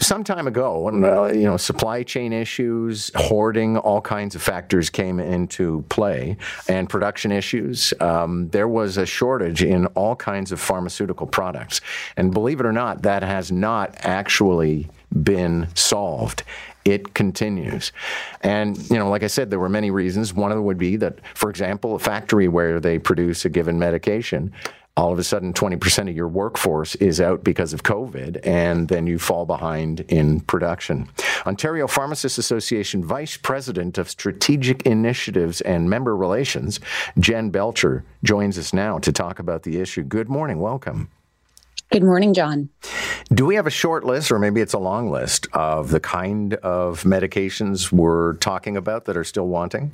some time ago, uh, you know, supply chain issues, hoarding, all kinds of factors came into play, and production issues. Um, there was a shortage in all kinds of pharmaceutical products, and believe it or not, that has not actually been solved it continues. And, you know, like I said, there were many reasons. One of them would be that, for example, a factory where they produce a given medication all of a sudden 20% of your workforce is out because of COVID, and then you fall behind in production. Ontario Pharmacists Association Vice President of Strategic Initiatives and Member Relations, Jen Belcher, joins us now to talk about the issue. Good morning. Welcome. Good morning, John. Do we have a short list, or maybe it's a long list, of the kind of medications we're talking about that are still wanting?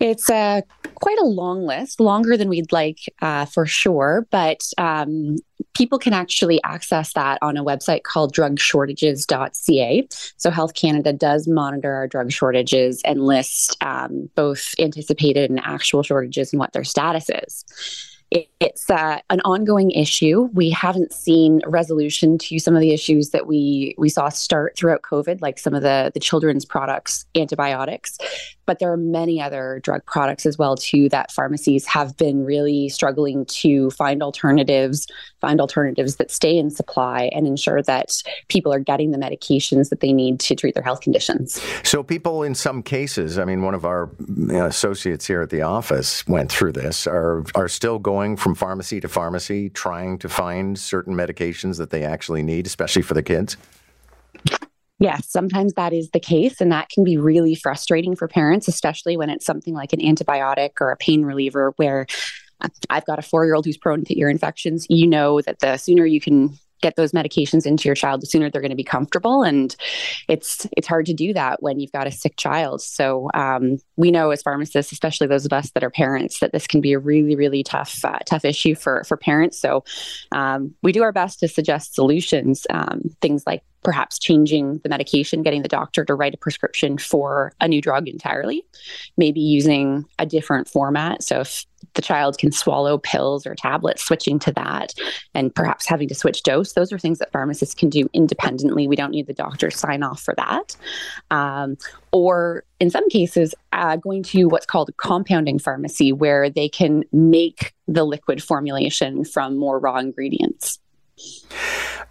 It's uh, quite a long list, longer than we'd like uh, for sure. But um, people can actually access that on a website called drugshortages.ca. So Health Canada does monitor our drug shortages and list um, both anticipated and actual shortages and what their status is it's uh, an ongoing issue. We haven't seen resolution to some of the issues that we we saw start throughout COVID, like some of the the children's products, antibiotics. But there are many other drug products as well too that pharmacies have been really struggling to find alternatives, find alternatives that stay in supply, and ensure that people are getting the medications that they need to treat their health conditions. So, people in some cases, I mean, one of our associates here at the office went through this, are are still going from pharmacy to pharmacy trying to find certain medications that they actually need, especially for the kids? Yes, sometimes that is the case. And that can be really frustrating for parents, especially when it's something like an antibiotic or a pain reliever where I've got a four year old who's prone to ear infections. You know that the sooner you can get those medications into your child the sooner they're going to be comfortable and it's it's hard to do that when you've got a sick child so um, we know as pharmacists especially those of us that are parents that this can be a really really tough uh, tough issue for for parents so um, we do our best to suggest solutions um, things like perhaps changing the medication, getting the doctor to write a prescription for a new drug entirely, maybe using a different format. So if the child can swallow pills or tablets, switching to that, and perhaps having to switch dose. Those are things that pharmacists can do independently. We don't need the doctor sign off for that. Um, or in some cases, uh, going to what's called a compounding pharmacy, where they can make the liquid formulation from more raw ingredients.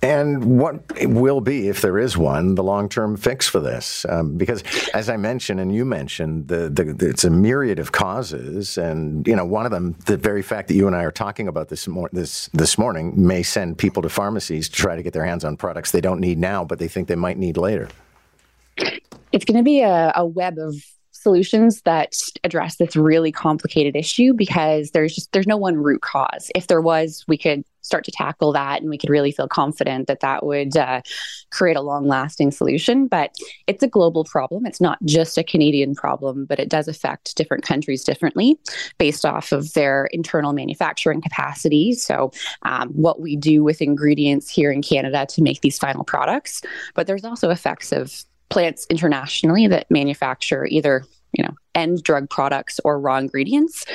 And what will be, if there is one, the long term fix for this? Um, because, as I mentioned, and you mentioned, the, the, the, it's a myriad of causes, and you know, one of them, the very fact that you and I are talking about this mor- this this morning, may send people to pharmacies to try to get their hands on products they don't need now, but they think they might need later. It's going to be a, a web of solutions that address this really complicated issue because there's just there's no one root cause if there was we could start to tackle that and we could really feel confident that that would uh, create a long lasting solution. But it's a global problem. It's not just a Canadian problem, but it does affect different countries differently based off of their internal manufacturing capacity. So, um, what we do with ingredients here in Canada to make these final products. But there's also effects of plants internationally that manufacture either you know end drug products or raw ingredients.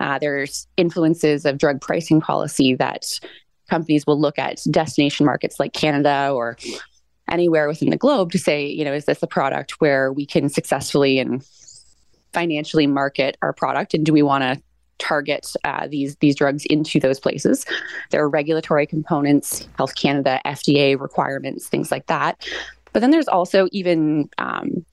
Uh, there's influences of drug pricing policy that companies will look at destination markets like Canada or anywhere within the globe to say, you know, is this a product where we can successfully and financially market our product, and do we want to target uh, these these drugs into those places? There are regulatory components, Health Canada, FDA requirements, things like that. But then there's also even um,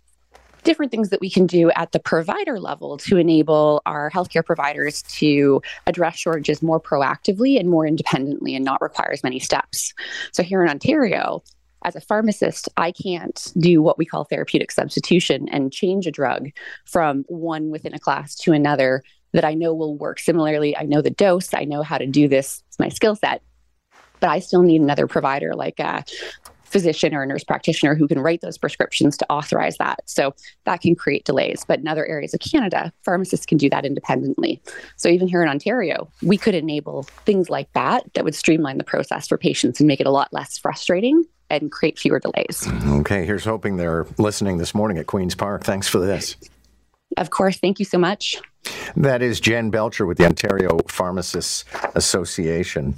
different things that we can do at the provider level to enable our healthcare providers to address shortages more proactively and more independently and not require as many steps. So here in Ontario, as a pharmacist, I can't do what we call therapeutic substitution and change a drug from one within a class to another that I know will work similarly. I know the dose, I know how to do this, it's my skill set. But I still need another provider like a physician or a nurse practitioner who can write those prescriptions to authorize that. So that can create delays. But in other areas of Canada, pharmacists can do that independently. So even here in Ontario, we could enable things like that that would streamline the process for patients and make it a lot less frustrating and create fewer delays. Okay, here's hoping they're listening this morning at Queen's Park. Thanks for this. Of course. Thank you so much. That is Jen Belcher with the Ontario Pharmacists Association.